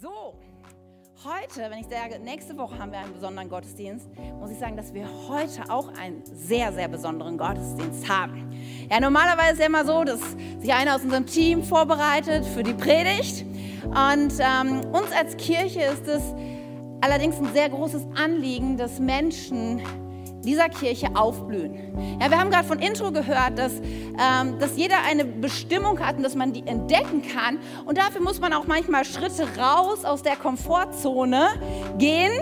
So, heute, wenn ich sage, nächste Woche haben wir einen besonderen Gottesdienst, muss ich sagen, dass wir heute auch einen sehr, sehr besonderen Gottesdienst haben. Ja, normalerweise ist es ja immer so, dass sich einer aus unserem Team vorbereitet für die Predigt. Und ähm, uns als Kirche ist es allerdings ein sehr großes Anliegen, dass Menschen dieser Kirche aufblühen. Ja, wir haben gerade von Intro gehört, dass, ähm, dass jeder eine Bestimmung hat und dass man die entdecken kann. Und dafür muss man auch manchmal Schritte raus aus der Komfortzone gehen,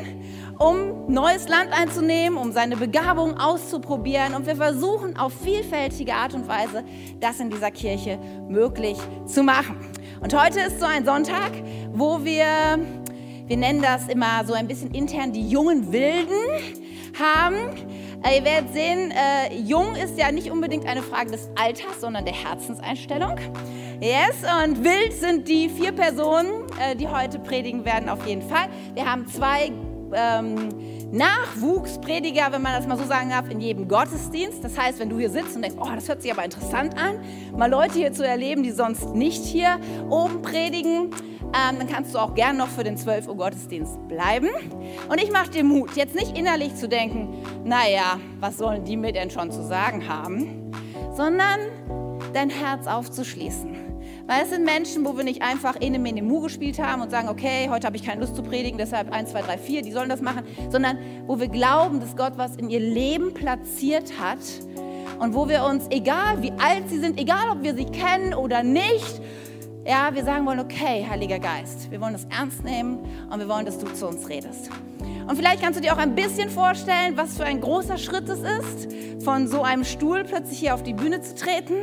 um neues Land einzunehmen, um seine Begabung auszuprobieren. Und wir versuchen auf vielfältige Art und Weise, das in dieser Kirche möglich zu machen. Und heute ist so ein Sonntag, wo wir, wir nennen das immer so ein bisschen intern die jungen Wilden haben. Äh, ihr werdet sehen, äh, jung ist ja nicht unbedingt eine Frage des Alters, sondern der Herzenseinstellung. Yes, und wild sind die vier Personen, äh, die heute predigen werden, auf jeden Fall. Wir haben zwei ähm, Nachwuchsprediger, wenn man das mal so sagen darf, in jedem Gottesdienst. Das heißt, wenn du hier sitzt und denkst, oh, das hört sich aber interessant an, mal Leute hier zu erleben, die sonst nicht hier oben predigen, ähm, dann kannst du auch gern noch für den 12 Uhr Gottesdienst bleiben. Und ich mache dir Mut, jetzt nicht innerlich zu denken, naja, was sollen die mir denn schon zu sagen haben, sondern dein Herz aufzuschließen. Weil es sind Menschen, wo wir nicht einfach Ene Mene Mu gespielt haben und sagen, okay, heute habe ich keine Lust zu predigen, deshalb 1, 2, 3, 4, die sollen das machen, sondern wo wir glauben, dass Gott was in ihr Leben platziert hat und wo wir uns, egal wie alt sie sind, egal ob wir sie kennen oder nicht, ja, wir sagen wollen, okay, Heiliger Geist, wir wollen das ernst nehmen und wir wollen, dass du zu uns redest. Und vielleicht kannst du dir auch ein bisschen vorstellen, was für ein großer Schritt es ist, von so einem Stuhl plötzlich hier auf die Bühne zu treten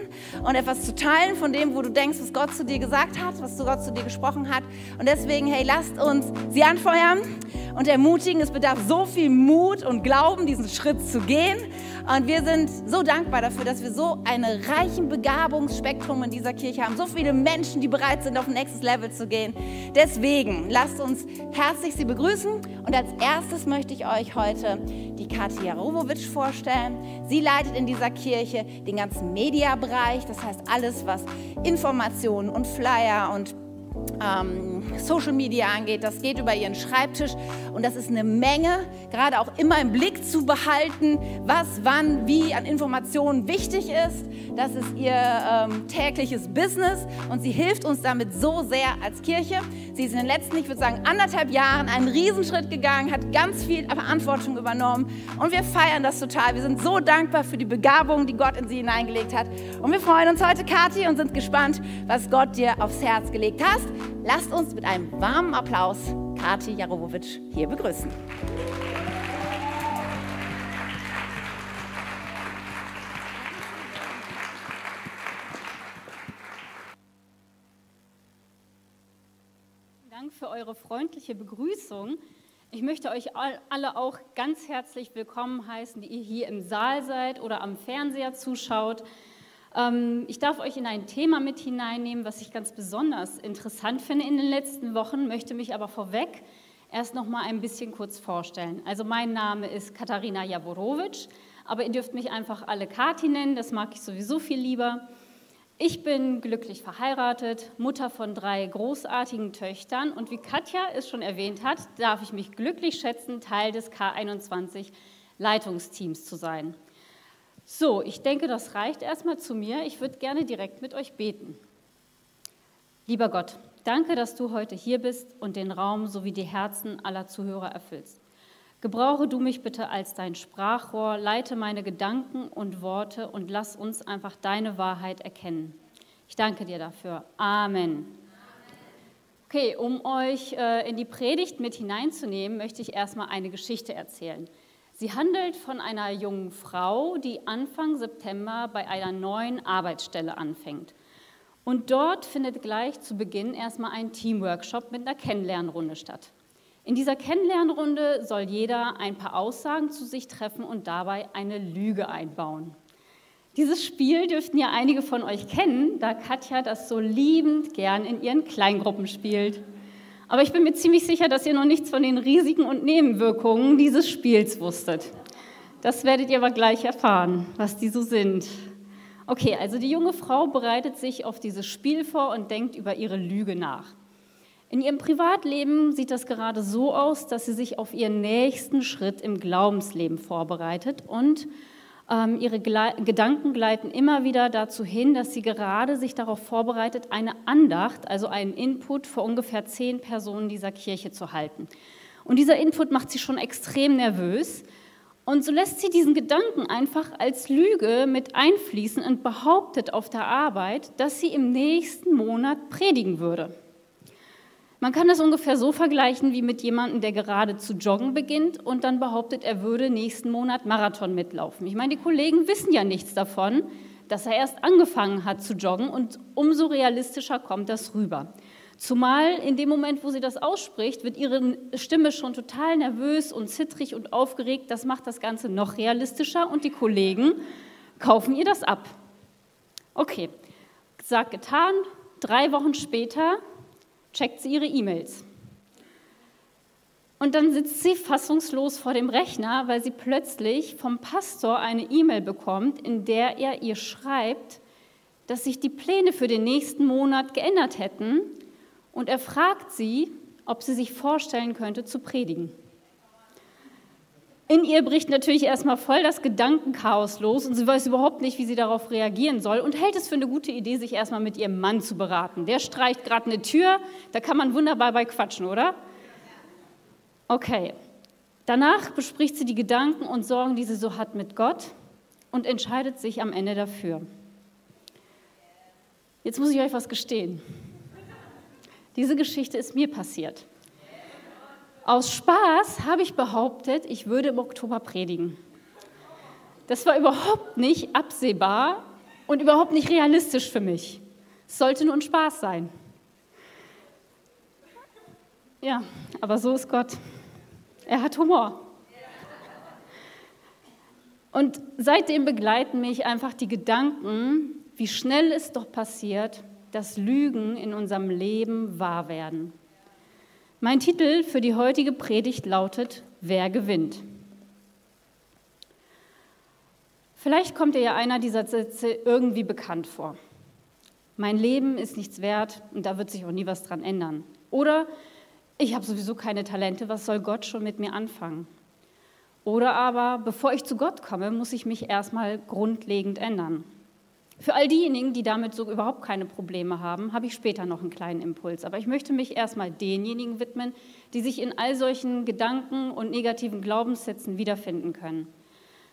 und etwas zu teilen von dem, wo du denkst, was Gott zu dir gesagt hat, was Gott zu dir gesprochen hat. Und deswegen, hey, lasst uns sie anfeuern und ermutigen. Es bedarf so viel Mut und Glauben, diesen Schritt zu gehen. Und wir sind so dankbar dafür, dass wir so einen reichen Begabungsspektrum in dieser Kirche haben. So viele Menschen, die bereit sind, auf ein nächstes Level zu gehen. Deswegen lasst uns herzlich Sie begrüßen. Und als erstes möchte ich euch heute die Katja Rowovic vorstellen. Sie leitet in dieser Kirche den ganzen Mediabereich. Das heißt alles, was Informationen und Flyer und ähm, Social Media angeht. Das geht über ihren Schreibtisch und das ist eine Menge, gerade auch immer im Blick zu behalten, was, wann, wie an Informationen wichtig ist. Das ist ihr ähm, tägliches Business und sie hilft uns damit so sehr als Kirche. Sie ist in den letzten, ich würde sagen, anderthalb Jahren einen Riesenschritt gegangen, hat ganz viel Verantwortung übernommen und wir feiern das total. Wir sind so dankbar für die Begabung, die Gott in sie hineingelegt hat und wir freuen uns heute, Kathi, und sind gespannt, was Gott dir aufs Herz gelegt hat. Lasst uns mit einem warmen Applaus Kati Jarowovic hier begrüßen. Dank für eure freundliche Begrüßung. Ich möchte euch alle auch ganz herzlich willkommen heißen, die ihr hier im Saal seid oder am Fernseher zuschaut. Ähm, ich darf euch in ein Thema mit hineinnehmen, was ich ganz besonders interessant finde in den letzten Wochen, möchte mich aber vorweg erst noch mal ein bisschen kurz vorstellen. Also mein Name ist Katharina Jaworowitsch, aber ihr dürft mich einfach alle Kati nennen, das mag ich sowieso viel lieber. Ich bin glücklich verheiratet, Mutter von drei großartigen Töchtern und wie Katja es schon erwähnt hat, darf ich mich glücklich schätzen, Teil des K21 Leitungsteams zu sein. So, ich denke, das reicht erstmal zu mir. Ich würde gerne direkt mit euch beten. Lieber Gott, danke, dass du heute hier bist und den Raum sowie die Herzen aller Zuhörer erfüllst. Gebrauche du mich bitte als dein Sprachrohr, leite meine Gedanken und Worte und lass uns einfach deine Wahrheit erkennen. Ich danke dir dafür. Amen. Okay, um euch äh, in die Predigt mit hineinzunehmen, möchte ich erstmal eine Geschichte erzählen. Sie handelt von einer jungen Frau, die Anfang September bei einer neuen Arbeitsstelle anfängt. Und dort findet gleich zu Beginn erstmal ein Teamworkshop mit einer Kennenlernrunde statt. In dieser Kennenlernrunde soll jeder ein paar Aussagen zu sich treffen und dabei eine Lüge einbauen. Dieses Spiel dürften ja einige von euch kennen, da Katja das so liebend gern in ihren Kleingruppen spielt. Aber ich bin mir ziemlich sicher, dass ihr noch nichts von den Risiken und Nebenwirkungen dieses Spiels wusstet. Das werdet ihr aber gleich erfahren, was die so sind. Okay, also die junge Frau bereitet sich auf dieses Spiel vor und denkt über ihre Lüge nach. In ihrem Privatleben sieht das gerade so aus, dass sie sich auf ihren nächsten Schritt im Glaubensleben vorbereitet und ihre Gle Gedanken gleiten immer wieder dazu hin, dass sie gerade sich darauf vorbereitet, eine Andacht, also einen Input für ungefähr zehn Personen dieser Kirche zu halten. Und dieser Input macht sie schon extrem nervös. Und so lässt sie diesen Gedanken einfach als Lüge mit einfließen und behauptet auf der Arbeit, dass sie im nächsten Monat predigen würde. Man kann das ungefähr so vergleichen wie mit jemandem, der gerade zu joggen beginnt und dann behauptet, er würde nächsten Monat Marathon mitlaufen. Ich meine, die Kollegen wissen ja nichts davon, dass er erst angefangen hat zu joggen und umso realistischer kommt das rüber. Zumal in dem Moment, wo sie das ausspricht, wird ihre Stimme schon total nervös und zittrig und aufgeregt. Das macht das Ganze noch realistischer und die Kollegen kaufen ihr das ab. Okay, gesagt, getan. Drei Wochen später checkt sie ihre E-Mails. Und dann sitzt sie fassungslos vor dem Rechner, weil sie plötzlich vom Pastor eine E-Mail bekommt, in der er ihr schreibt, dass sich die Pläne für den nächsten Monat geändert hätten. Und er fragt sie, ob sie sich vorstellen könnte, zu predigen. In ihr bricht natürlich erstmal voll das Gedankenchaos los und sie weiß überhaupt nicht, wie sie darauf reagieren soll und hält es für eine gute Idee, sich erstmal mit ihrem Mann zu beraten. Der streicht gerade eine Tür, da kann man wunderbar bei quatschen, oder? Okay. Danach bespricht sie die Gedanken und Sorgen, die sie so hat mit Gott und entscheidet sich am Ende dafür. Jetzt muss ich euch was gestehen. Diese Geschichte ist mir passiert. Aus Spaß habe ich behauptet, ich würde im Oktober predigen. Das war überhaupt nicht absehbar und überhaupt nicht realistisch für mich. Es sollte nur ein Spaß sein. Ja, aber so ist Gott. Er hat Humor. Und seitdem begleiten mich einfach die Gedanken, wie schnell es doch passiert, dass Lügen in unserem Leben wahr werden. Mein Titel für die heutige Predigt lautet Wer gewinnt? Vielleicht kommt dir ja einer dieser Sätze irgendwie bekannt vor. Mein Leben ist nichts wert und da wird sich auch nie was dran ändern. Oder ich habe sowieso keine Talente, was soll Gott schon mit mir anfangen? Oder aber, bevor ich zu Gott komme, muss ich mich erstmal grundlegend ändern. Für all diejenigen, die damit so überhaupt keine Probleme haben, habe ich später noch einen kleinen Impuls. Aber ich möchte mich erstmal denjenigen widmen, die sich in all solchen Gedanken und negativen Glaubenssätzen wiederfinden können.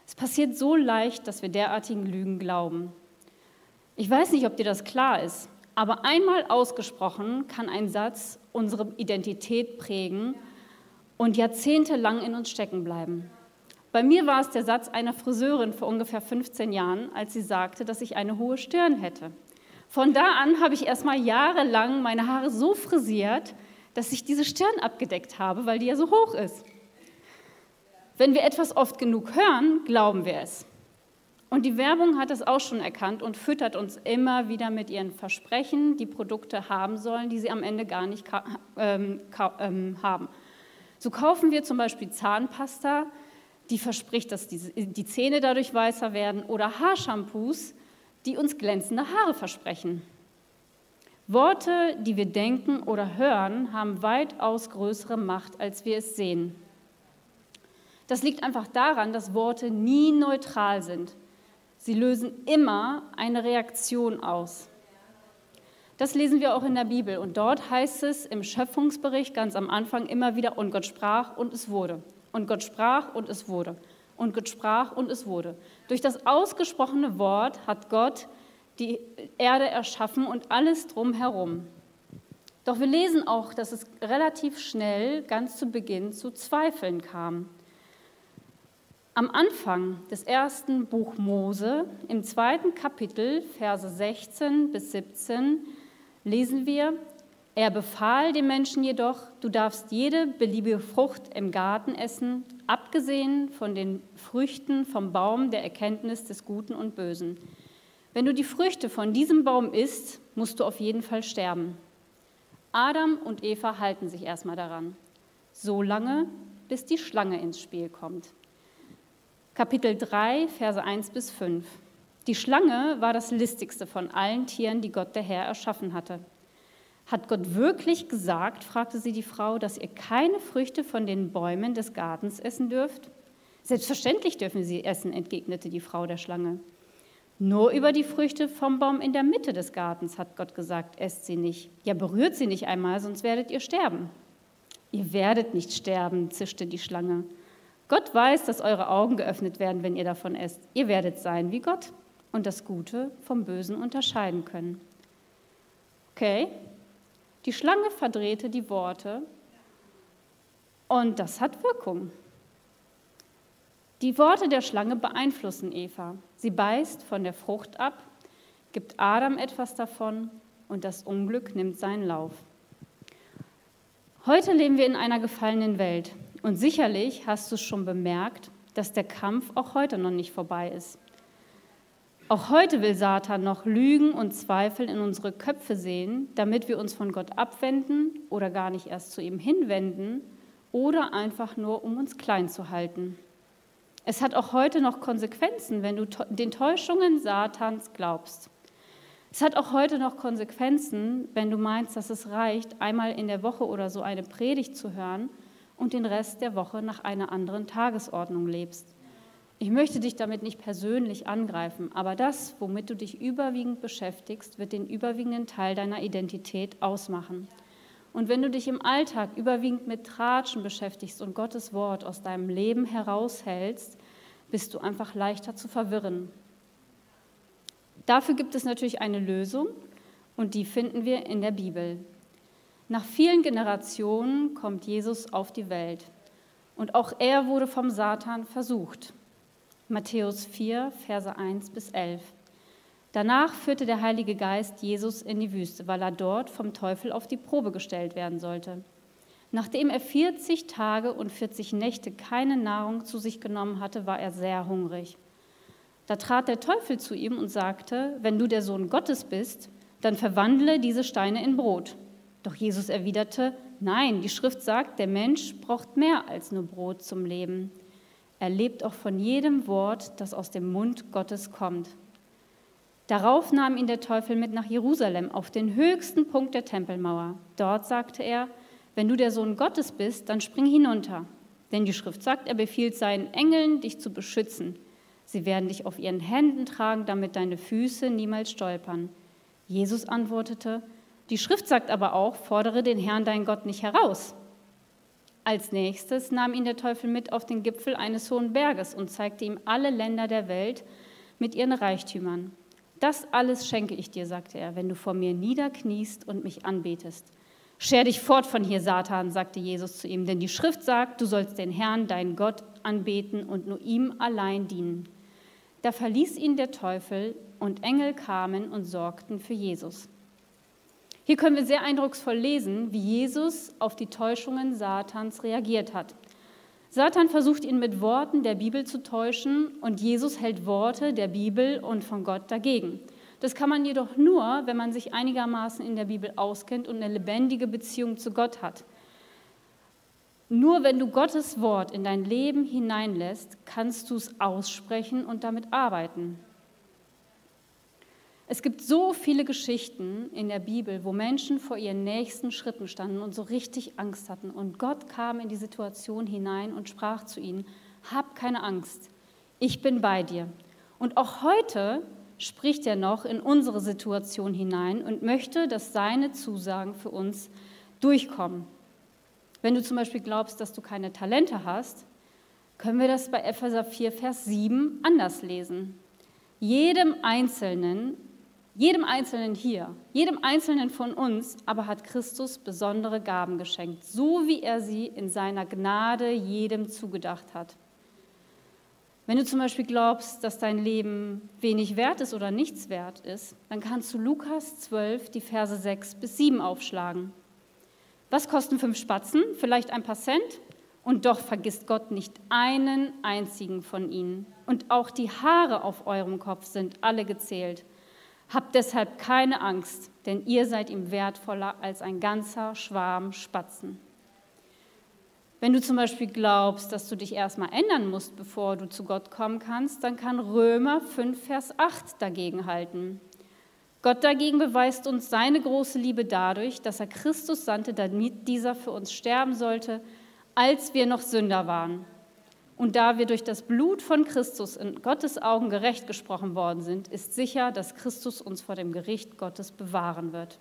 Es passiert so leicht, dass wir derartigen Lügen glauben. Ich weiß nicht, ob dir das klar ist, aber einmal ausgesprochen kann ein Satz unsere Identität prägen und jahrzehntelang in uns stecken bleiben. Bei mir war es der Satz einer Friseurin vor ungefähr 15 Jahren, als sie sagte, dass ich eine hohe Stirn hätte. Von da an habe ich erstmal jahrelang meine Haare so frisiert, dass ich diese Stirn abgedeckt habe, weil die ja so hoch ist. Wenn wir etwas oft genug hören, glauben wir es. Und die Werbung hat es auch schon erkannt und füttert uns immer wieder mit ihren Versprechen, die Produkte haben sollen, die sie am Ende gar nicht ähm, ähm, haben. So kaufen wir zum Beispiel Zahnpasta, die verspricht, dass die, Zähne dadurch weißer werden, oder Haarshampoos, die uns glänzende Haare versprechen. Worte, die wir denken oder hören, haben weitaus größere Macht, als wir es sehen. Das liegt einfach daran, dass Worte nie neutral sind. Sie lösen immer eine Reaktion aus. Das lesen wir auch in der Bibel und dort heißt es im Schöpfungsbericht ganz am Anfang immer wieder, und Gott sprach und es wurde. Und Gott sprach und es wurde. Und Gott sprach und es wurde. Durch das ausgesprochene Wort hat Gott die Erde erschaffen und alles drumherum. Doch wir lesen auch, dass es relativ schnell, ganz zu Beginn, zu Zweifeln kam. Am Anfang des ersten Buch Mose, im zweiten Kapitel, Verse 16 bis 17, lesen wir, er befahl dem Menschen jedoch, du darfst jede beliebige Frucht im Garten essen, abgesehen von den Früchten vom Baum der Erkenntnis des Guten und Bösen. Wenn du die Früchte von diesem Baum isst, musst du auf jeden Fall sterben. Adam und Eva halten sich erstmal daran, so lange, bis die Schlange ins Spiel kommt. Kapitel 3, Verse 1 bis 5. Die Schlange war das listigste von allen Tieren, die Gott der Herr erschaffen hatte. Hat Gott wirklich gesagt, fragte sie die Frau, dass ihr keine Früchte von den Bäumen des Gartens essen dürft? Selbstverständlich dürfen sie essen, entgegnete die Frau der Schlange. Nur über die Früchte vom Baum in der Mitte des Gartens, hat Gott gesagt, esst sie nicht. Ja, berührt sie nicht einmal, sonst werdet ihr sterben. Ihr werdet nicht sterben, zischte die Schlange. Gott weiß, dass eure Augen geöffnet werden, wenn ihr davon esst. Ihr werdet sein wie Gott und das Gute vom Bösen unterscheiden können. Okay, die Schlange verdrehte die Worte und das hat Wirkung. Die Worte der Schlange beeinflussen Eva. Sie beißt von der Frucht ab, gibt Adam etwas davon und das Unglück nimmt seinen Lauf. Heute leben wir in einer gefallenen Welt und sicherlich hast du schon bemerkt, dass der Kampf auch heute noch nicht vorbei ist. Auch heute will Satan noch Lügen und Zweifel in unsere Köpfe sehen, damit wir uns von Gott abwenden oder gar nicht erst zu ihm hinwenden oder einfach nur, um uns klein zu halten. Es hat auch heute noch Konsequenzen, wenn du den Täuschungen Satans glaubst. Es hat auch heute noch Konsequenzen, wenn du meinst, dass es reicht, einmal in der Woche oder so eine Predigt zu hören und den Rest der Woche nach einer anderen Tagesordnung lebst. Ich möchte dich damit nicht persönlich angreifen, aber das, womit du dich überwiegend beschäftigst, wird den überwiegenden Teil deiner Identität ausmachen. Und wenn du dich im Alltag überwiegend mit Tratschen beschäftigst und Gottes Wort aus deinem Leben heraushältst, bist du einfach leichter zu verwirren. Dafür gibt es natürlich eine Lösung und die finden wir in der Bibel. Nach vielen Generationen kommt Jesus auf die Welt und auch er wurde vom Satan versucht. Matthäus 4, Verse 1 bis 11. Danach führte der Heilige Geist Jesus in die Wüste, weil er dort vom Teufel auf die Probe gestellt werden sollte. Nachdem er 40 Tage und 40 Nächte keine Nahrung zu sich genommen hatte, war er sehr hungrig. Da trat der Teufel zu ihm und sagte, wenn du der Sohn Gottes bist, dann verwandle diese Steine in Brot. Doch Jesus erwiderte, nein, die Schrift sagt, der Mensch braucht mehr als nur Brot zum Leben. Er lebt auch von jedem Wort, das aus dem Mund Gottes kommt. Darauf nahm ihn der Teufel mit nach Jerusalem, auf den höchsten Punkt der Tempelmauer. Dort sagte er, wenn du der Sohn Gottes bist, dann spring hinunter. Denn die Schrift sagt, er befiehlt seinen Engeln, dich zu beschützen. Sie werden dich auf ihren Händen tragen, damit deine Füße niemals stolpern. Jesus antwortete, die Schrift sagt aber auch, fordere den Herrn dein Gott nicht heraus. Als nächstes nahm ihn der Teufel mit auf den Gipfel eines hohen Berges und zeigte ihm alle Länder der Welt mit ihren Reichtümern. Das alles schenke ich dir, sagte er, wenn du vor mir niederkniest und mich anbetest. Scher dich fort von hier, Satan, sagte Jesus zu ihm, denn die Schrift sagt, du sollst den Herrn, deinen Gott, anbeten und nur ihm allein dienen. Da verließ ihn der Teufel und Engel kamen und sorgten für Jesus. Hier können wir sehr eindrucksvoll lesen, wie Jesus auf die Täuschungen Satans reagiert hat. Satan versucht ihn mit Worten der Bibel zu täuschen und Jesus hält Worte der Bibel und von Gott dagegen. Das kann man jedoch nur, wenn man sich einigermaßen in der Bibel auskennt und eine lebendige Beziehung zu Gott hat. Nur wenn du Gottes Wort in dein Leben hineinlässt, kannst du es aussprechen und damit arbeiten. Es gibt so viele Geschichten in der Bibel, wo Menschen vor ihren nächsten Schritten standen und so richtig Angst hatten. Und Gott kam in die Situation hinein und sprach zu ihnen, hab keine Angst, ich bin bei dir. Und auch heute spricht er noch in unsere Situation hinein und möchte, dass seine Zusagen für uns durchkommen. Wenn du zum Beispiel glaubst, dass du keine Talente hast, können wir das bei Epheser 4, Vers 7 anders lesen. Jedem Einzelnen jedem Einzelnen hier, jedem Einzelnen von uns aber hat Christus besondere Gaben geschenkt, so wie er sie in seiner Gnade jedem zugedacht hat. Wenn du zum Beispiel glaubst, dass dein Leben wenig wert ist oder nichts wert ist, dann kannst du Lukas 12, die Verse 6 bis 7 aufschlagen. Was kosten fünf Spatzen? Vielleicht ein paar Cent? Und doch vergisst Gott nicht einen einzigen von ihnen. Und auch die Haare auf eurem Kopf sind alle gezählt. Habt deshalb keine Angst, denn ihr seid ihm wertvoller als ein ganzer Schwarm Spatzen. Wenn du zum Beispiel glaubst, dass du dich erstmal ändern musst, bevor du zu Gott kommen kannst, dann kann Römer 5, Vers 8 dagegen halten. Gott dagegen beweist uns seine große Liebe dadurch, dass er Christus sandte, damit dieser für uns sterben sollte, als wir noch Sünder waren. Und da wir durch das Blut von Christus in Gottes Augen gerecht gesprochen worden sind, ist sicher, dass Christus uns vor dem Gericht Gottes bewahren wird.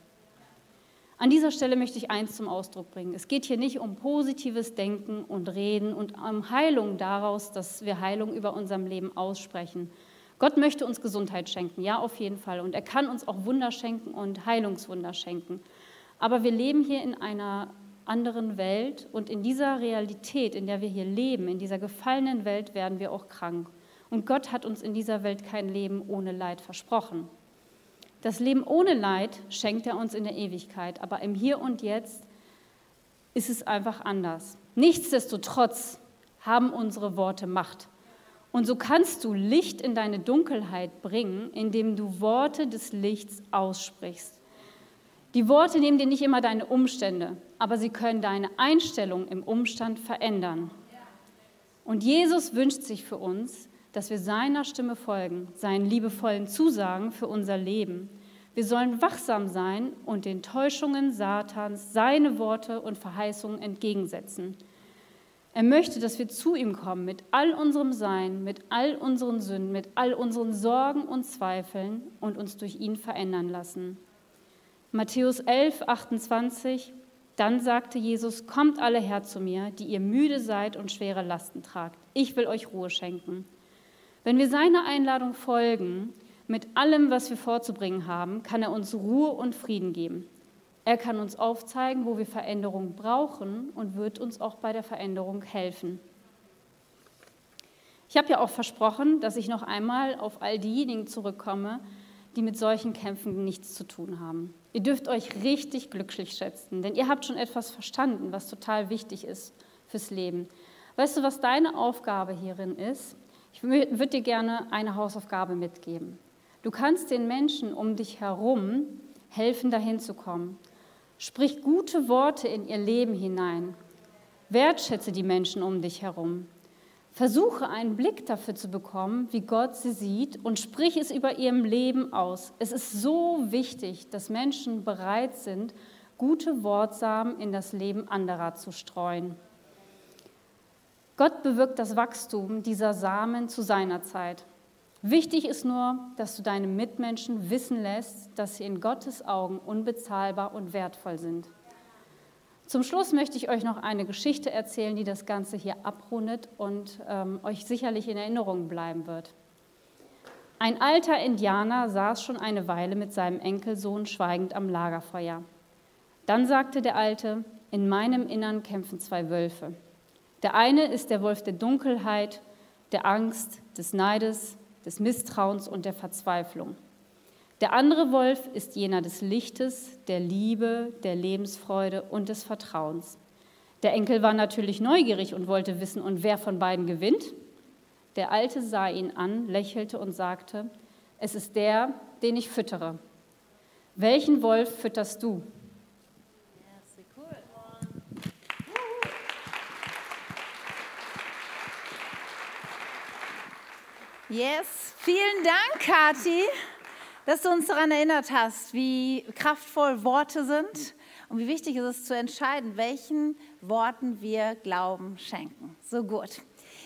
An dieser Stelle möchte ich eins zum Ausdruck bringen. Es geht hier nicht um positives Denken und Reden und um Heilung daraus, dass wir Heilung über unserem Leben aussprechen. Gott möchte uns Gesundheit schenken, ja, auf jeden Fall. Und er kann uns auch Wunder schenken und Heilungswunder schenken. Aber wir leben hier in einer anderen Welt und in dieser Realität, in der wir hier leben, in dieser gefallenen Welt, werden wir auch krank. Und Gott hat uns in dieser Welt kein Leben ohne Leid versprochen. Das Leben ohne Leid schenkt er uns in der Ewigkeit, aber im Hier und Jetzt ist es einfach anders. Nichtsdestotrotz haben unsere Worte Macht. Und so kannst du Licht in deine Dunkelheit bringen, indem du Worte des Lichts aussprichst. Die Worte nehmen dir nicht immer deine Umstände, aber sie können deine Einstellung im Umstand verändern. Und Jesus wünscht sich für uns, dass wir seiner Stimme folgen, seinen liebevollen Zusagen für unser Leben. Wir sollen wachsam sein und den Täuschungen Satans seine Worte und Verheißungen entgegensetzen. Er möchte, dass wir zu ihm kommen mit all unserem Sein, mit all unseren Sünden, mit all unseren Sorgen und Zweifeln und uns durch ihn verändern lassen. Matthäus 11, 28. Dann sagte Jesus, kommt alle her zu mir, die ihr müde seid und schwere Lasten tragt. Ich will euch Ruhe schenken. Wenn wir seiner Einladung folgen, mit allem, was wir vorzubringen haben, kann er uns Ruhe und Frieden geben. Er kann uns aufzeigen, wo wir Veränderung brauchen und wird uns auch bei der Veränderung helfen. Ich habe ja auch versprochen, dass ich noch einmal auf all diejenigen zurückkomme, die mit solchen Kämpfen nichts zu tun haben. Ihr dürft euch richtig glücklich schätzen, denn ihr habt schon etwas verstanden, was total wichtig ist fürs Leben. Weißt du, was deine Aufgabe hierin ist? Ich würde dir gerne eine Hausaufgabe mitgeben. Du kannst den Menschen um dich herum helfen, dahin zu kommen. Sprich gute Worte in ihr Leben hinein. Wertschätze die Menschen um dich herum. Versuche einen Blick dafür zu bekommen, wie Gott sie sieht und sprich es über ihrem Leben aus. Es ist so wichtig, dass Menschen bereit sind, gute Wortsamen in das Leben anderer zu streuen. Gott bewirkt das Wachstum dieser Samen zu seiner Zeit. Wichtig ist nur, dass du deine Mitmenschen wissen lässt, dass sie in Gottes Augen unbezahlbar und wertvoll sind. Zum Schluss möchte ich euch noch eine Geschichte erzählen, die das Ganze hier abrundet und ähm, euch sicherlich in Erinnerung bleiben wird. Ein alter Indianer saß schon eine Weile mit seinem Enkelsohn schweigend am Lagerfeuer. Dann sagte der Alte, in meinem Innern kämpfen zwei Wölfe. Der eine ist der Wolf der Dunkelheit, der Angst, des Neides, des Misstrauens und der Verzweiflung. Der andere Wolf ist jener des Lichtes, der Liebe, der Lebensfreude und des Vertrauens. Der Enkel war natürlich neugierig und wollte wissen, und wer von beiden gewinnt? Der Alte sah ihn an, lächelte und sagte, es ist der, den ich füttere. Welchen Wolf fütterst du? Yes, vielen Dank, Kathi dass du uns daran erinnert hast, wie kraftvoll Worte sind und wie wichtig es ist zu entscheiden, welchen Worten wir Glauben schenken. So gut.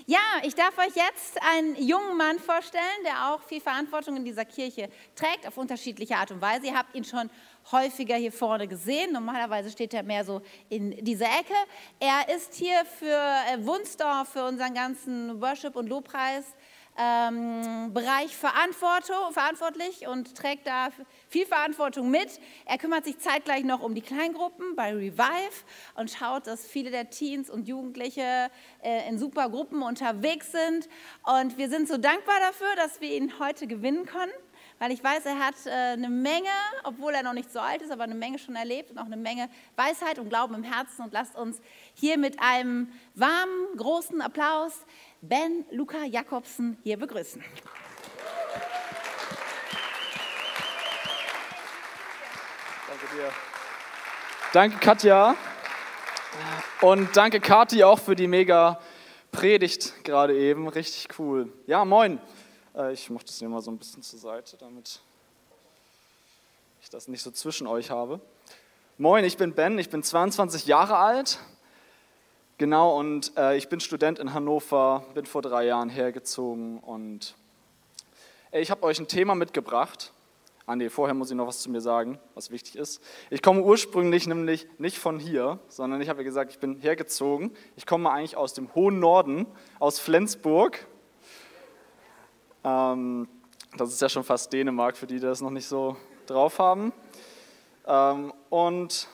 Ja, ich darf euch jetzt einen jungen Mann vorstellen, der auch viel Verantwortung in dieser Kirche trägt, auf unterschiedliche Art und Weise. Ihr habt ihn schon häufiger hier vorne gesehen. Normalerweise steht er mehr so in dieser Ecke. Er ist hier für äh, Wunsdorf, für unseren ganzen Worship- und Lobpreis ähm, Bereich verantwortlich und trägt da viel Verantwortung mit. Er kümmert sich zeitgleich noch um die Kleingruppen bei Revive und schaut, dass viele der Teens und Jugendliche äh, in super Gruppen unterwegs sind. Und wir sind so dankbar dafür, dass wir ihn heute gewinnen konnten weil ich weiß, er hat äh, eine Menge, obwohl er noch nicht so alt ist, aber eine Menge schon erlebt und auch eine Menge Weisheit und Glauben im Herzen. Und lasst uns hier mit einem warmen, großen Applaus Ben Luca Jakobsen hier begrüßen. Danke dir. Danke Katja und danke Kati auch für die mega Predigt gerade eben. Richtig cool. Ja, moin. Äh, ich mache das hier mal so ein bisschen zur Seite, damit ich das nicht so zwischen euch habe. Moin, ich bin Ben, ich bin 22 Jahre alt. Genau, und äh, ich bin Student in Hannover, bin vor drei Jahren hergezogen und ey, ich habe euch ein Thema mitgebracht. Ah nee, vorher muss ich noch was zu mir sagen, was wichtig ist. Ich komme ursprünglich nämlich nicht von hier, sondern ich habe ja gesagt, ich bin hergezogen. Ich komme eigentlich aus dem hohen Norden, aus Flensburg. Ähm, das ist ja schon fast Dänemark, für die, die das noch nicht so drauf haben. Ähm, und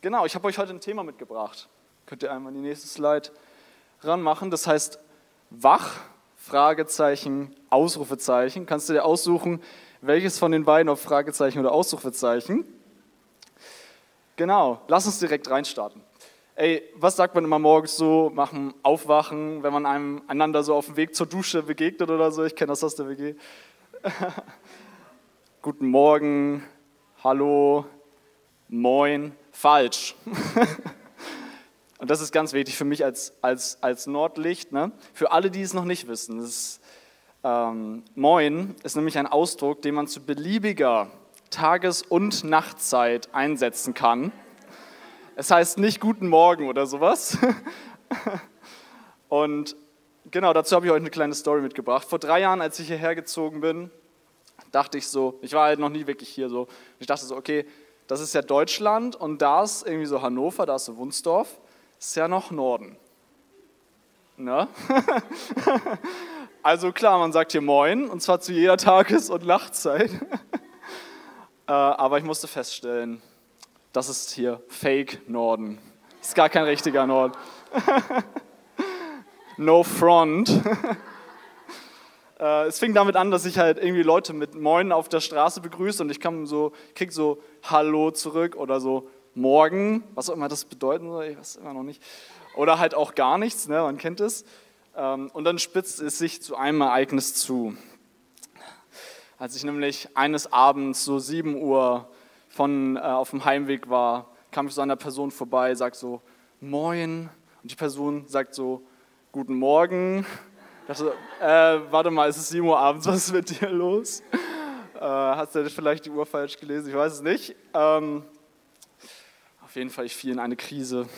genau, ich habe euch heute ein Thema mitgebracht. Könnt ihr einmal die nächste Slide ranmachen. Das heißt wach, Fragezeichen, Ausrufezeichen. Kannst du dir aussuchen, welches von den beiden auf Fragezeichen oder Ausrufezeichen? Genau, lass uns direkt reinstarten. Ey, was sagt man immer morgens so, machen, aufwachen, wenn man einem einander so auf dem Weg zur Dusche begegnet oder so? Ich kenne das aus der WG. Guten Morgen, hallo, moin, falsch. Und das ist ganz wichtig für mich als, als, als Nordlicht. Ne? Für alle, die es noch nicht wissen, ist, ähm, Moin ist nämlich ein Ausdruck, den man zu beliebiger Tages- und Nachtzeit einsetzen kann. Es heißt nicht Guten Morgen oder sowas. Und genau, dazu habe ich euch eine kleine Story mitgebracht. Vor drei Jahren, als ich hierher gezogen bin, dachte ich so, ich war halt noch nie wirklich hier so, ich dachte so, okay, das ist ja Deutschland und da ist irgendwie so Hannover, da ist so Wunsdorf ist ja noch Norden. Ne? also klar, man sagt hier Moin, und zwar zu jeder Tages- und Nachtzeit. Äh, aber ich musste feststellen, das ist hier Fake Norden. Ist gar kein richtiger Norden. no front. Äh, es fing damit an, dass ich halt irgendwie Leute mit Moin auf der Straße begrüße und ich kam so, krieg so Hallo zurück oder so morgen, was auch immer das bedeuten soll, ich weiß immer noch nicht. Oder halt auch gar nichts, ne, man kennt es. Ähm, und dann spitzt es sich zu einem Ereignis zu. Als ich nämlich eines Abends so 7 Uhr von, äh, auf dem Heimweg war, kam ich so einer Person vorbei, sagt so, Moin. Und die Person sagt so, Guten Morgen. Ich dachte, äh, warte mal, es ist 7 Uhr abends, was ist mit dir los? Äh, hast du vielleicht die Uhr falsch gelesen? Ich weiß es nicht. Ähm, jeden Fall, ich fiel in eine Krise.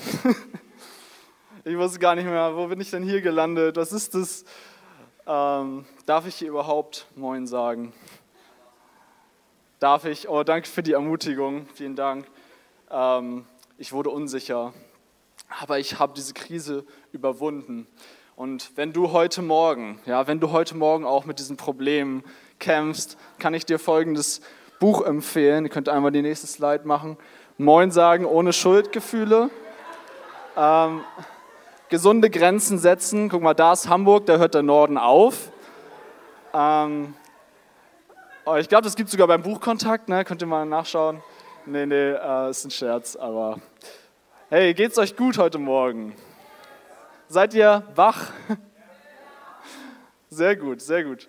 ich wusste gar nicht mehr, wo bin ich denn hier gelandet? Was ist das? Ähm, darf ich hier überhaupt Moin sagen? Darf ich? Oh, danke für die Ermutigung. Vielen Dank. Ähm, ich wurde unsicher, aber ich habe diese Krise überwunden. Und wenn du heute Morgen, ja, wenn du heute Morgen auch mit diesen Problemen kämpfst, kann ich dir folgendes Buch empfehlen. Ihr könnt einmal die nächste Slide machen. Moin sagen ohne Schuldgefühle. Ähm, gesunde Grenzen setzen. Guck mal, da ist Hamburg, da hört der Norden auf. Ähm, oh, ich glaube, das gibt es sogar beim Buchkontakt, ne? könnt ihr mal nachschauen. Nee, nee, äh, ist ein Scherz, aber hey, geht's euch gut heute Morgen? Seid ihr wach? Sehr gut, sehr gut.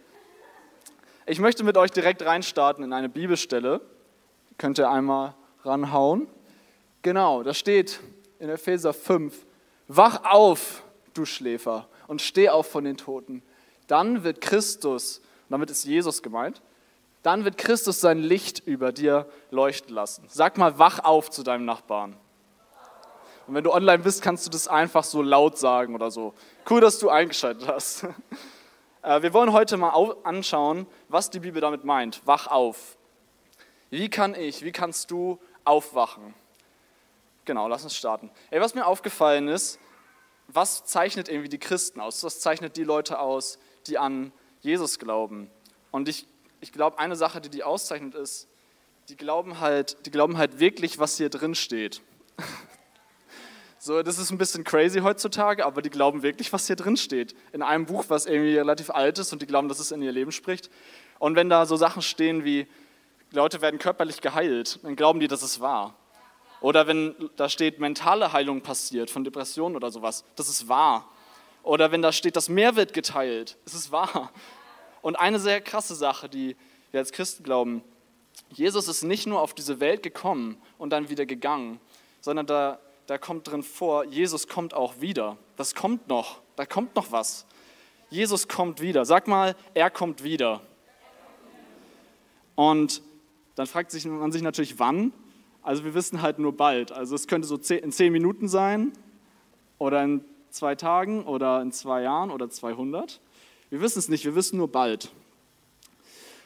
Ich möchte mit euch direkt reinstarten in eine Bibelstelle. Könnt ihr einmal ranhauen. Genau, da steht in Epheser 5, wach auf, du Schläfer, und steh auf von den Toten. Dann wird Christus, damit ist Jesus gemeint, dann wird Christus sein Licht über dir leuchten lassen. Sag mal, wach auf zu deinem Nachbarn. Und wenn du online bist, kannst du das einfach so laut sagen oder so. Cool, dass du eingeschaltet hast. Äh, wir wollen heute mal anschauen, was die Bibel damit meint. Wach auf. Wie kann ich, wie kannst du aufwachen. Genau, lass uns starten. Ey, was mir aufgefallen ist, was zeichnet irgendwie die Christen aus? Was zeichnet die Leute aus, die an Jesus glauben? Und ich, ich glaube, eine Sache, die die auszeichnet, ist, die glauben halt, die glauben halt wirklich, was hier drin steht. So, das ist ein bisschen crazy heutzutage, aber die glauben wirklich, was hier drin steht. In einem Buch, was irgendwie relativ alt ist und die glauben, dass es in ihr Leben spricht. Und wenn da so Sachen stehen wie, Leute werden körperlich geheilt, dann glauben die, dass es wahr. Oder wenn da steht, mentale Heilung passiert von Depressionen oder sowas, das ist wahr. Oder wenn da steht, das Meer wird geteilt, es ist wahr. Und eine sehr krasse Sache, die wir als Christen glauben, Jesus ist nicht nur auf diese Welt gekommen und dann wieder gegangen, sondern da, da kommt drin vor, Jesus kommt auch wieder. Das kommt noch, da kommt noch was. Jesus kommt wieder. Sag mal, er kommt wieder. Und dann fragt sich, man sich natürlich, wann. Also wir wissen halt nur bald. Also es könnte so in zehn Minuten sein oder in zwei Tagen oder in zwei Jahren oder 200. Wir wissen es nicht, wir wissen nur bald.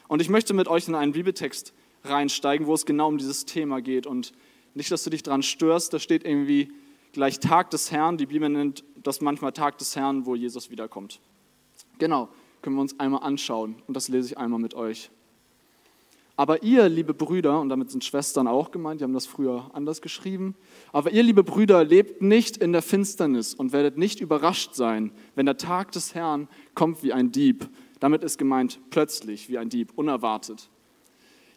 Und ich möchte mit euch in einen Bibeltext reinsteigen, wo es genau um dieses Thema geht. Und nicht, dass du dich daran störst, da steht irgendwie gleich Tag des Herrn. Die Bibel nennt das manchmal Tag des Herrn, wo Jesus wiederkommt. Genau, können wir uns einmal anschauen und das lese ich einmal mit euch. Aber ihr, liebe Brüder, und damit sind Schwestern auch gemeint, die haben das früher anders geschrieben, aber ihr, liebe Brüder, lebt nicht in der Finsternis und werdet nicht überrascht sein, wenn der Tag des Herrn kommt wie ein Dieb. Damit ist gemeint plötzlich wie ein Dieb, unerwartet.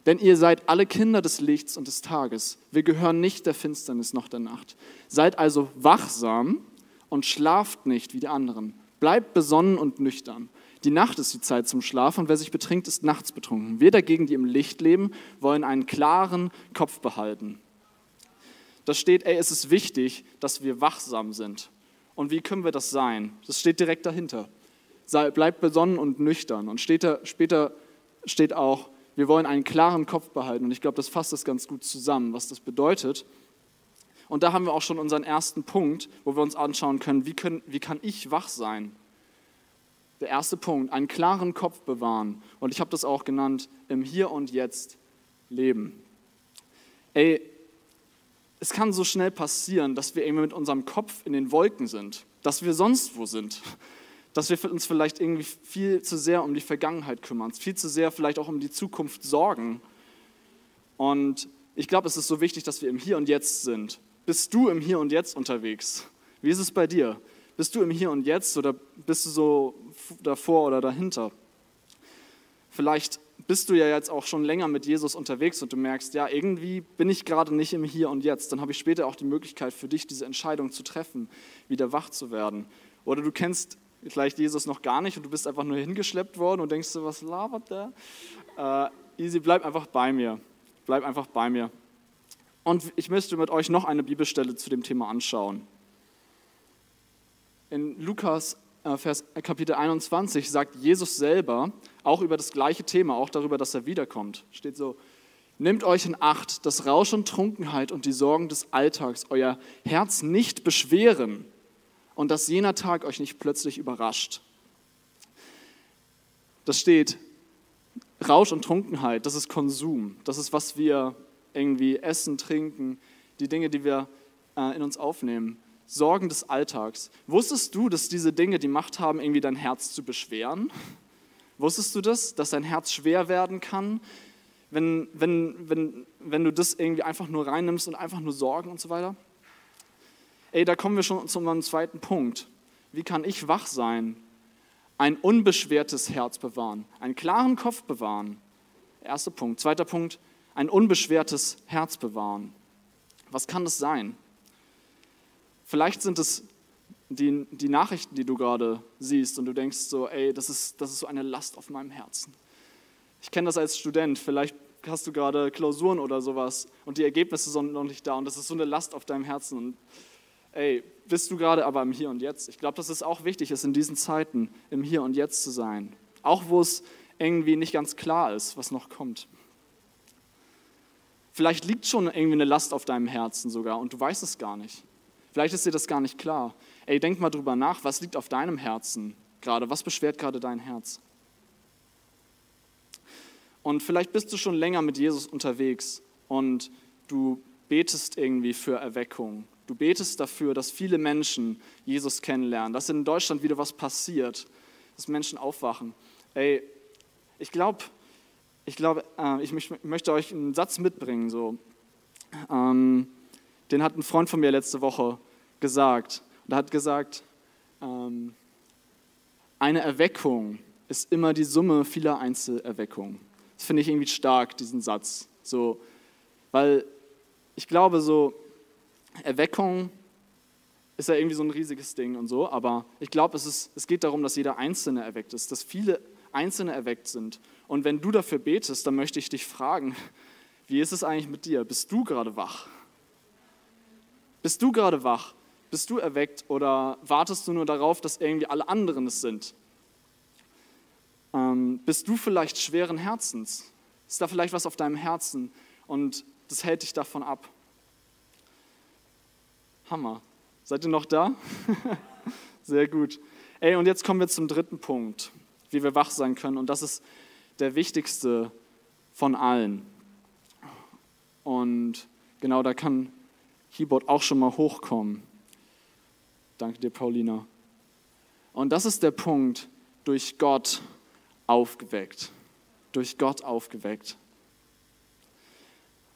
Denn ihr seid alle Kinder des Lichts und des Tages. Wir gehören nicht der Finsternis noch der Nacht. Seid also wachsam und schlaft nicht wie die anderen. Bleibt besonnen und nüchtern. Die Nacht ist die Zeit zum Schlaf und wer sich betrinkt, ist nachts betrunken. Wir dagegen, die im Licht leben, wollen einen klaren Kopf behalten. Da steht, ey, es ist wichtig, dass wir wachsam sind. Und wie können wir das sein? Das steht direkt dahinter. Bleibt besonnen und nüchtern. Und später, später steht auch, wir wollen einen klaren Kopf behalten. Und ich glaube, das fasst das ganz gut zusammen, was das bedeutet. Und da haben wir auch schon unseren ersten Punkt, wo wir uns anschauen können, wie, können, wie kann ich wach sein? Der erste Punkt, einen klaren Kopf bewahren. Und ich habe das auch genannt, im Hier und Jetzt leben. Ey, es kann so schnell passieren, dass wir irgendwie mit unserem Kopf in den Wolken sind, dass wir sonst wo sind dass wir uns vielleicht irgendwie viel zu sehr um die Vergangenheit kümmern, viel zu sehr vielleicht auch um die Zukunft sorgen. Und ich glaube, es ist so wichtig, dass wir im Hier und Jetzt sind. Bist du im Hier und Jetzt unterwegs? Wie ist es bei dir? Bist du im Hier und Jetzt oder bist du so davor oder dahinter? Vielleicht bist du ja jetzt auch schon länger mit Jesus unterwegs und du merkst, ja, irgendwie bin ich gerade nicht im Hier und Jetzt. Dann habe ich später auch die Möglichkeit für dich, diese Entscheidung zu treffen, wieder wach zu werden. Oder du kennst vielleicht Jesus noch gar nicht und du bist einfach nur hingeschleppt worden und denkst so, was labert der? Äh, easy, bleib einfach bei mir. Bleib einfach bei mir. Und ich möchte mit euch noch eine Bibelstelle zu dem Thema anschauen. In Lukas äh, Vers, äh, Kapitel 21 sagt Jesus selber auch über das gleiche Thema, auch darüber, dass er wiederkommt. Steht so, Nehmt euch in Acht, dass Rausch und Trunkenheit und die Sorgen des Alltags euer Herz nicht beschweren und dass jener Tag euch nicht plötzlich überrascht. Das steht, Rausch und Trunkenheit, das ist Konsum, das ist, was wir irgendwie essen, trinken, die Dinge, die wir äh, in uns aufnehmen. Sorgen des Alltags. Wusstest du, dass diese Dinge die Macht haben, irgendwie dein Herz zu beschweren? Wusstest du das, dass dein Herz schwer werden kann, wenn, wenn, wenn, wenn du das irgendwie einfach nur reinnimmst und einfach nur Sorgen und so weiter? Ey, da kommen wir schon zu unserem zweiten Punkt. Wie kann ich wach sein? Ein unbeschwertes Herz bewahren, einen klaren Kopf bewahren. Erster Punkt. Zweiter Punkt, ein unbeschwertes Herz bewahren. Was kann das sein? Vielleicht sind es die, die Nachrichten, die du gerade siehst und du denkst so, ey, das ist, das ist so eine Last auf meinem Herzen. Ich kenne das als Student, vielleicht hast du gerade Klausuren oder sowas und die Ergebnisse sind noch nicht da und das ist so eine Last auf deinem Herzen und ey, bist du gerade aber im Hier und Jetzt? Ich glaube, dass es auch wichtig ist, in diesen Zeiten im Hier und Jetzt zu sein. Auch wo es irgendwie nicht ganz klar ist, was noch kommt. Vielleicht liegt schon irgendwie eine Last auf deinem Herzen sogar und du weißt es gar nicht. Vielleicht ist dir das gar nicht klar. Ey, denk mal drüber nach, was liegt auf deinem Herzen gerade? Was beschwert gerade dein Herz? Und vielleicht bist du schon länger mit Jesus unterwegs und du betest irgendwie für Erweckung Du betest dafür, dass viele Menschen Jesus kennenlernen, dass in Deutschland wieder was passiert, dass Menschen aufwachen. Ey, ich glaube, ich, glaub, äh, ich möchte euch einen Satz mitbringen. So. Ähm, den hat ein Freund von mir letzte Woche gesagt. Und er hat gesagt, ähm, eine Erweckung ist immer die Summe vieler Einzelerweckungen. Das finde ich irgendwie stark, diesen Satz. So, weil ich glaube, so, Erweckung ist ja irgendwie so ein riesiges Ding und so, aber ich glaube, es, es geht darum, dass jeder Einzelne erweckt ist, dass viele Einzelne erweckt sind. Und wenn du dafür betest, dann möchte ich dich fragen, wie ist es eigentlich mit dir? Bist du gerade wach? Bist du gerade wach? Bist du erweckt oder wartest du nur darauf, dass irgendwie alle anderen es sind? Ähm, bist du vielleicht schweren Herzens? Ist da vielleicht was auf deinem Herzen und das hält dich davon ab? Hammer. Seid ihr noch da? Sehr gut. Ey, und jetzt kommen wir zum dritten Punkt, wie wir wach sein können. Und das ist der wichtigste von allen. Und genau, da kann Keyboard auch schon mal hochkommen. Danke dir, Paulina. Und das ist der Punkt, durch Gott aufgeweckt. Durch Gott aufgeweckt.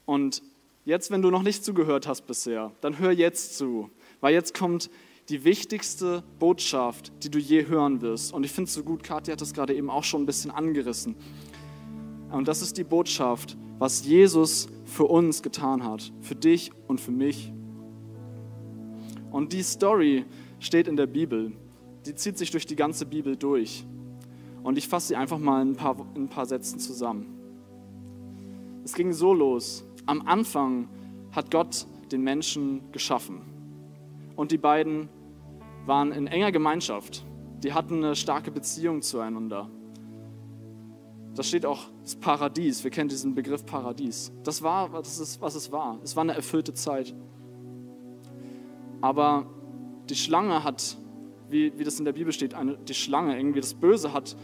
Und jetzt, wenn du noch nicht zugehört hast bisher, dann hör jetzt zu, weil jetzt kommt die wichtigste Botschaft, die du je hören wirst. Und ich finde es so gut, Kathi hat das gerade eben auch schon ein bisschen angerissen. Und das ist die Botschaft, was Jesus für uns getan hat, für dich und für mich. Und die Story steht in der Bibel. Die zieht sich durch die ganze Bibel durch. Und ich fasse sie einfach mal in ein paar, in ein paar Sätzen zusammen. Es ging so los. Am Anfang hat Gott den Menschen geschaffen. Und die beiden waren in enger Gemeinschaft. Die hatten eine starke Beziehung zueinander. Das steht auch das Paradies. Wir kennen diesen Begriff Paradies. Das war, das ist, was es war. Es war eine erfüllte Zeit. Aber die Schlange hat, wie, wie das in der Bibel steht, eine, die Schlange, irgendwie das Böse hat,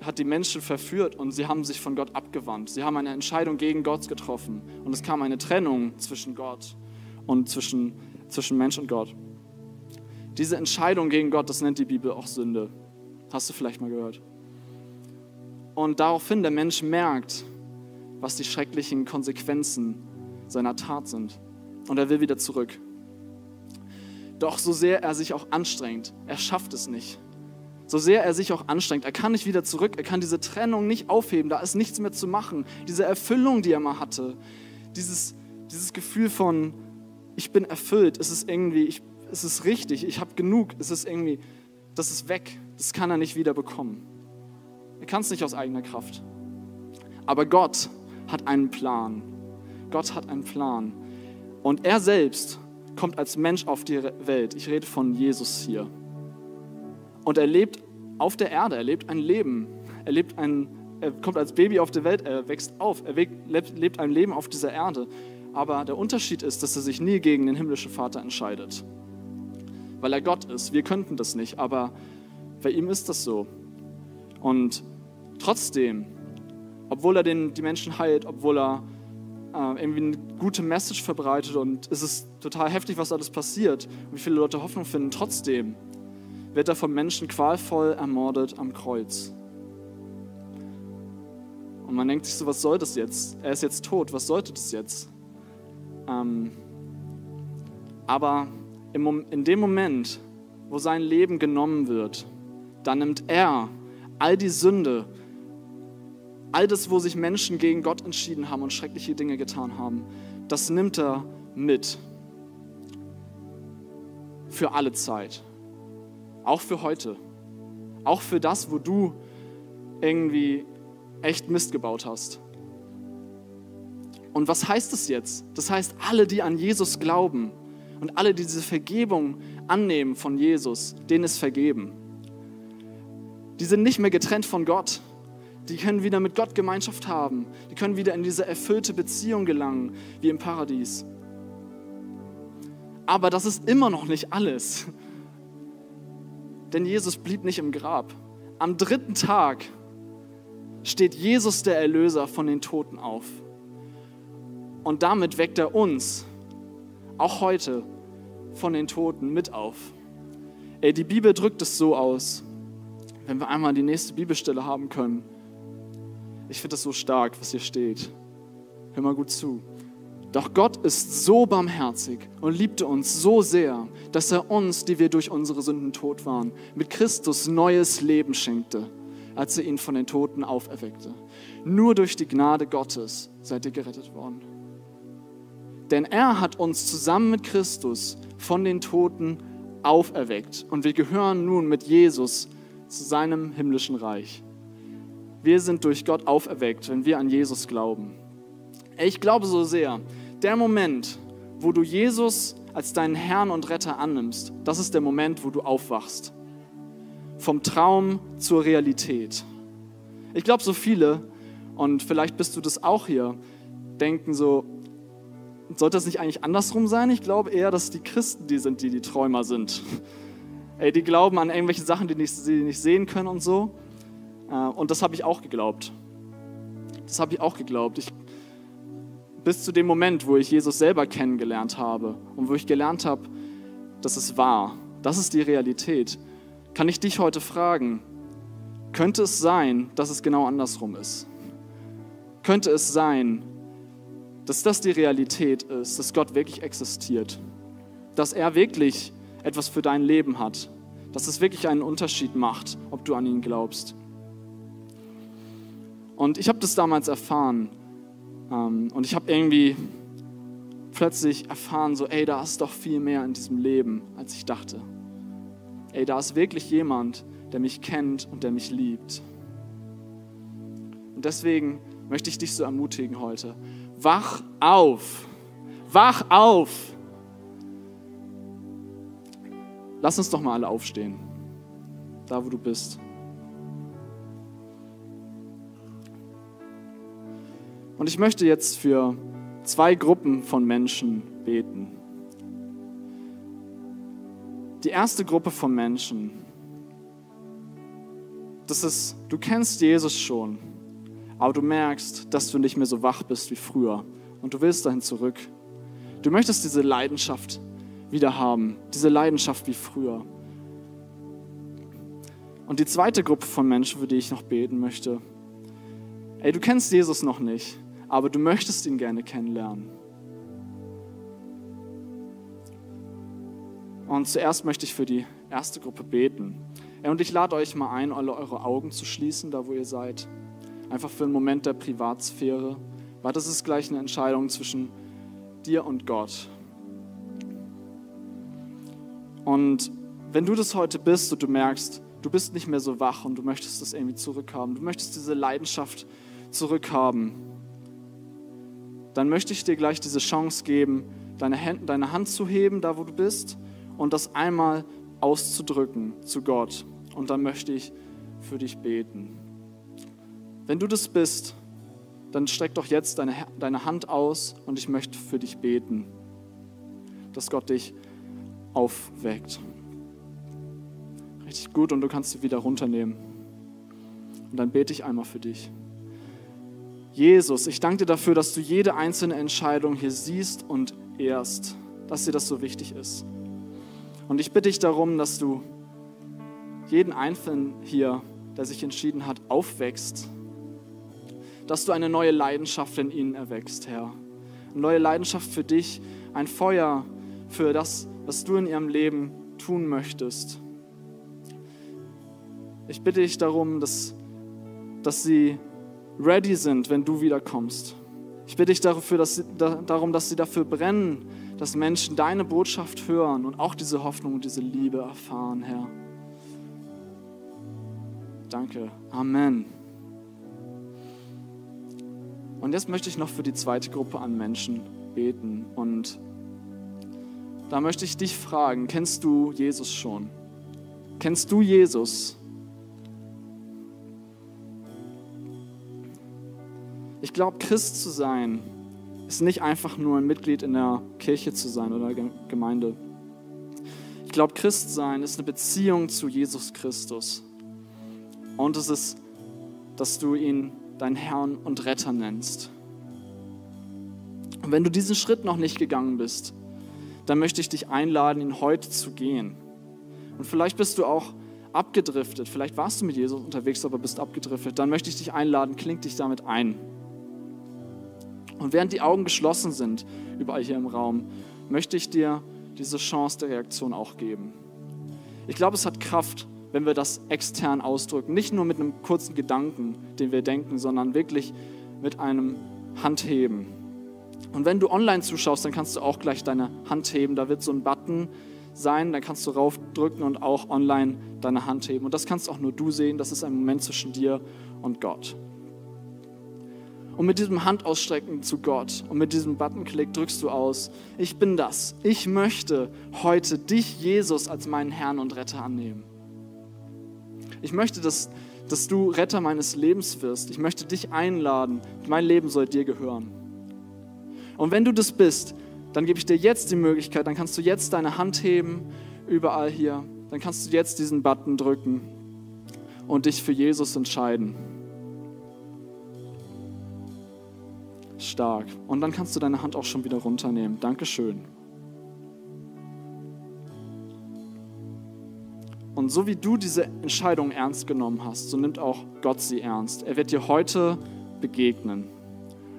hat die Menschen verführt und sie haben sich von Gott abgewandt. Sie haben eine Entscheidung gegen Gott getroffen. Und es kam eine Trennung zwischen Gott und zwischen, zwischen Mensch und Gott. Diese Entscheidung gegen Gott, das nennt die Bibel auch Sünde. Hast du vielleicht mal gehört. Und daraufhin der Mensch merkt, was die schrecklichen Konsequenzen seiner Tat sind. Und er will wieder zurück. Doch so sehr er sich auch anstrengt, er schafft es nicht. So sehr er sich auch anstrengt, er kann nicht wieder zurück, er kann diese Trennung nicht aufheben, da ist nichts mehr zu machen. Diese Erfüllung, die er mal hatte, dieses, dieses Gefühl von, ich bin erfüllt, es ist irgendwie, ich, es ist richtig, ich habe genug, es ist irgendwie, das ist weg, das kann er nicht wieder bekommen. Er kann es nicht aus eigener Kraft. Aber Gott hat einen Plan. Gott hat einen Plan. Und er selbst kommt als Mensch auf die Welt. Ich rede von Jesus hier. Und er lebt auf der Erde, er lebt ein Leben. Er, lebt ein, er kommt als Baby auf die Welt, er wächst auf, er lebt ein Leben auf dieser Erde. Aber der Unterschied ist, dass er sich nie gegen den himmlischen Vater entscheidet. Weil er Gott ist. Wir könnten das nicht, aber bei ihm ist das so. Und trotzdem, obwohl er den, die Menschen heilt, obwohl er irgendwie eine gute Message verbreitet und es ist total heftig, was alles passiert und wie viele Leute Hoffnung finden, trotzdem wird er vom Menschen qualvoll ermordet am Kreuz. Und man denkt sich so, was soll das jetzt? Er ist jetzt tot, was sollte das jetzt? Ähm, aber im, in dem Moment, wo sein Leben genommen wird, dann nimmt er all die Sünde, all das, wo sich Menschen gegen Gott entschieden haben und schreckliche Dinge getan haben, das nimmt er mit. Für alle Zeit. Auch für heute. Auch für das, wo du irgendwie echt Mist gebaut hast. Und was heißt das jetzt? Das heißt, alle, die an Jesus glauben und alle, die diese Vergebung annehmen von Jesus, denen ist vergeben. Die sind nicht mehr getrennt von Gott. Die können wieder mit Gott Gemeinschaft haben. Die können wieder in diese erfüllte Beziehung gelangen, wie im Paradies. Aber das ist immer noch nicht alles. Denn Jesus blieb nicht im Grab. Am dritten Tag steht Jesus der Erlöser von den Toten auf. Und damit weckt er uns, auch heute, von den Toten mit auf. Ey, die Bibel drückt es so aus, wenn wir einmal die nächste Bibelstelle haben können. Ich finde das so stark, was hier steht. Hör mal gut zu. Doch Gott ist so barmherzig und liebte uns so sehr, dass er uns, die wir durch unsere Sünden tot waren, mit Christus neues Leben schenkte, als er ihn von den Toten auferweckte. Nur durch die Gnade Gottes seid ihr gerettet worden. Denn er hat uns zusammen mit Christus von den Toten auferweckt und wir gehören nun mit Jesus zu seinem himmlischen Reich. Wir sind durch Gott auferweckt, wenn wir an Jesus glauben. Ich glaube so sehr, der Moment, wo du Jesus als deinen Herrn und Retter annimmst, das ist der Moment, wo du aufwachst. Vom Traum zur Realität. Ich glaube, so viele Und vielleicht bist du das auch hier. Denken so, sollte das nicht eigentlich andersrum sein? Ich glaube eher, dass die Christen die sind, die die Träumer sind. Ey, die glauben an irgendwelche Sachen, die sie nicht, nicht sehen können und so. Äh, und das habe ich auch geglaubt. Das habe ich auch geglaubt. Ich, bis zu dem Moment, wo ich Jesus selber kennengelernt habe und wo ich gelernt habe, dass es wahr. Das ist die Realität. Kann ich dich heute fragen, könnte es sein, dass es genau andersrum ist? Könnte es sein, dass das die Realität ist, dass Gott wirklich existiert? Dass er wirklich etwas für dein Leben hat? Dass es wirklich einen Unterschied macht, ob du an ihn glaubst? Und ich habe das damals erfahren. Ähm, und ich habe irgendwie plötzlich erfahren, so, ey, da ist doch viel mehr in diesem Leben, als ich dachte. Ey, da ist wirklich jemand, der mich kennt und der mich liebt. Und deswegen möchte ich dich so ermutigen heute. Wach auf. Wach auf. Lass uns doch mal alle aufstehen. Da, wo du bist. Und ich möchte jetzt für zwei Gruppen von Menschen beten. Die erste Gruppe von Menschen, das ist, du kennst Jesus schon, aber du merkst, dass du nicht mehr so wach bist wie früher und du willst dahin zurück. Du möchtest diese Leidenschaft wieder haben, diese Leidenschaft wie früher. Und die zweite Gruppe von Menschen, für die ich noch beten möchte, ey, du kennst Jesus noch nicht, aber du möchtest ihn gerne kennenlernen. Und zuerst möchte ich für die erste Gruppe beten. Und ich lade euch mal ein, alle eure Augen zu schließen, da wo ihr seid. Einfach für einen Moment der Privatsphäre, weil das ist gleich eine Entscheidung zwischen dir und Gott. Und wenn du das heute bist und du merkst, du bist nicht mehr so wach und du möchtest das irgendwie zurückhaben, du möchtest diese Leidenschaft zurückhaben, dann möchte ich dir gleich diese Chance geben, deine, Hand, deine Hand zu heben, da wo du bist, und das einmal auszudrücken zu Gott. Und dann möchte ich für dich beten. Wenn du das bist, dann streck doch jetzt deine, deine Hand aus und ich möchte für dich beten, dass Gott dich aufweckt. Richtig gut und du kannst sie wieder runternehmen. Und dann bete ich einmal für dich. Jesus, ich danke dir dafür, dass du jede einzelne Entscheidung hier siehst und ehrst, dass dir das so wichtig ist. Und ich bitte dich darum, dass du jeden Einzelnen hier, der sich entschieden hat, aufwächst, dass du eine neue Leidenschaft in ihnen erwächst, Herr. Eine neue Leidenschaft für dich, ein Feuer für das, was du in ihrem Leben tun möchtest. Ich bitte dich darum, dass, dass sie ready sind, wenn du wiederkommst. Ich bitte dich dafür, dass sie, da, darum, dass sie dafür brennen, dass Menschen deine Botschaft hören und auch diese Hoffnung und diese Liebe erfahren, Herr. Danke. Amen. Und jetzt möchte ich noch für die zweite Gruppe an Menschen beten. Und da möchte ich dich fragen, kennst du Jesus schon? Kennst du Jesus? Ich glaube, Christ zu sein, ist nicht einfach nur ein Mitglied in der Kirche zu sein oder Gemeinde. Ich glaube, Christ sein ist eine Beziehung zu Jesus Christus. Und es ist, dass du ihn dein Herrn und Retter nennst. Und wenn du diesen Schritt noch nicht gegangen bist, dann möchte ich dich einladen, ihn heute zu gehen. Und vielleicht bist du auch abgedriftet, vielleicht warst du mit Jesus unterwegs, aber bist abgedriftet. Dann möchte ich dich einladen, kling dich damit ein. Und während die Augen geschlossen sind, überall hier im Raum, möchte ich dir diese Chance der Reaktion auch geben. Ich glaube, es hat Kraft, wenn wir das extern ausdrücken. Nicht nur mit einem kurzen Gedanken, den wir denken, sondern wirklich mit einem Handheben. Und wenn du online zuschaust, dann kannst du auch gleich deine Hand heben. Da wird so ein Button sein, dann kannst du raufdrücken und auch online deine Hand heben. Und das kannst auch nur du sehen. Das ist ein Moment zwischen dir und Gott. Und mit diesem Handausstrecken zu Gott und mit diesem Buttonklick drückst du aus, ich bin das. Ich möchte heute dich, Jesus, als meinen Herrn und Retter annehmen. Ich möchte, dass dass du Retter meines Lebens wirst. Ich möchte dich einladen. Mein Leben soll dir gehören. Und wenn du das bist, dann gebe ich dir jetzt die Möglichkeit, dann kannst du jetzt deine Hand heben, überall hier. Dann kannst du jetzt diesen Button drücken und dich für Jesus entscheiden. Stark. Und dann kannst du deine Hand auch schon wieder runternehmen. Dankeschön. Und so wie du diese Entscheidung ernst genommen hast, so nimmt auch Gott sie ernst. Er wird dir heute begegnen.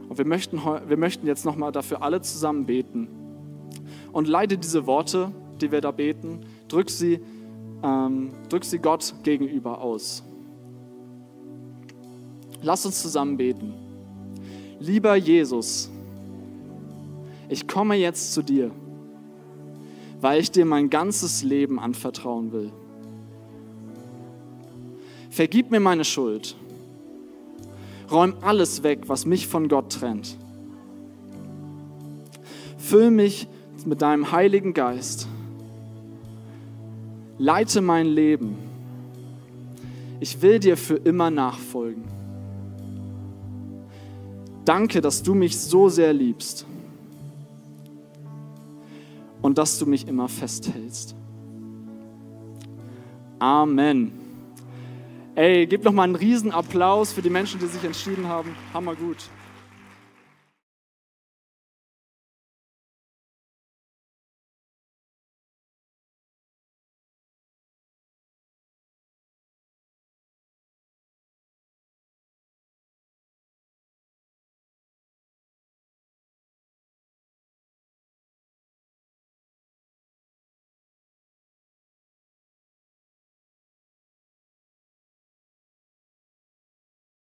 Und wir möchten, wir möchten jetzt nochmal dafür alle zusammen beten. Und leite diese Worte, die wir da beten, drück sie, ähm, drück sie Gott gegenüber aus. Lass uns zusammen beten. Lieber Jesus, ich komme jetzt zu dir, weil ich dir mein ganzes Leben anvertrauen will. Vergib mir meine Schuld. Räum alles weg, was mich von Gott trennt. Füll mich mit deinem Heiligen Geist. Leite mein Leben. Ich will dir für immer nachfolgen. Danke, dass du mich so sehr liebst und dass du mich immer festhältst. Amen. Ey, gib noch mal einen riesen Applaus für die Menschen, die sich entschieden haben. Hammer gut.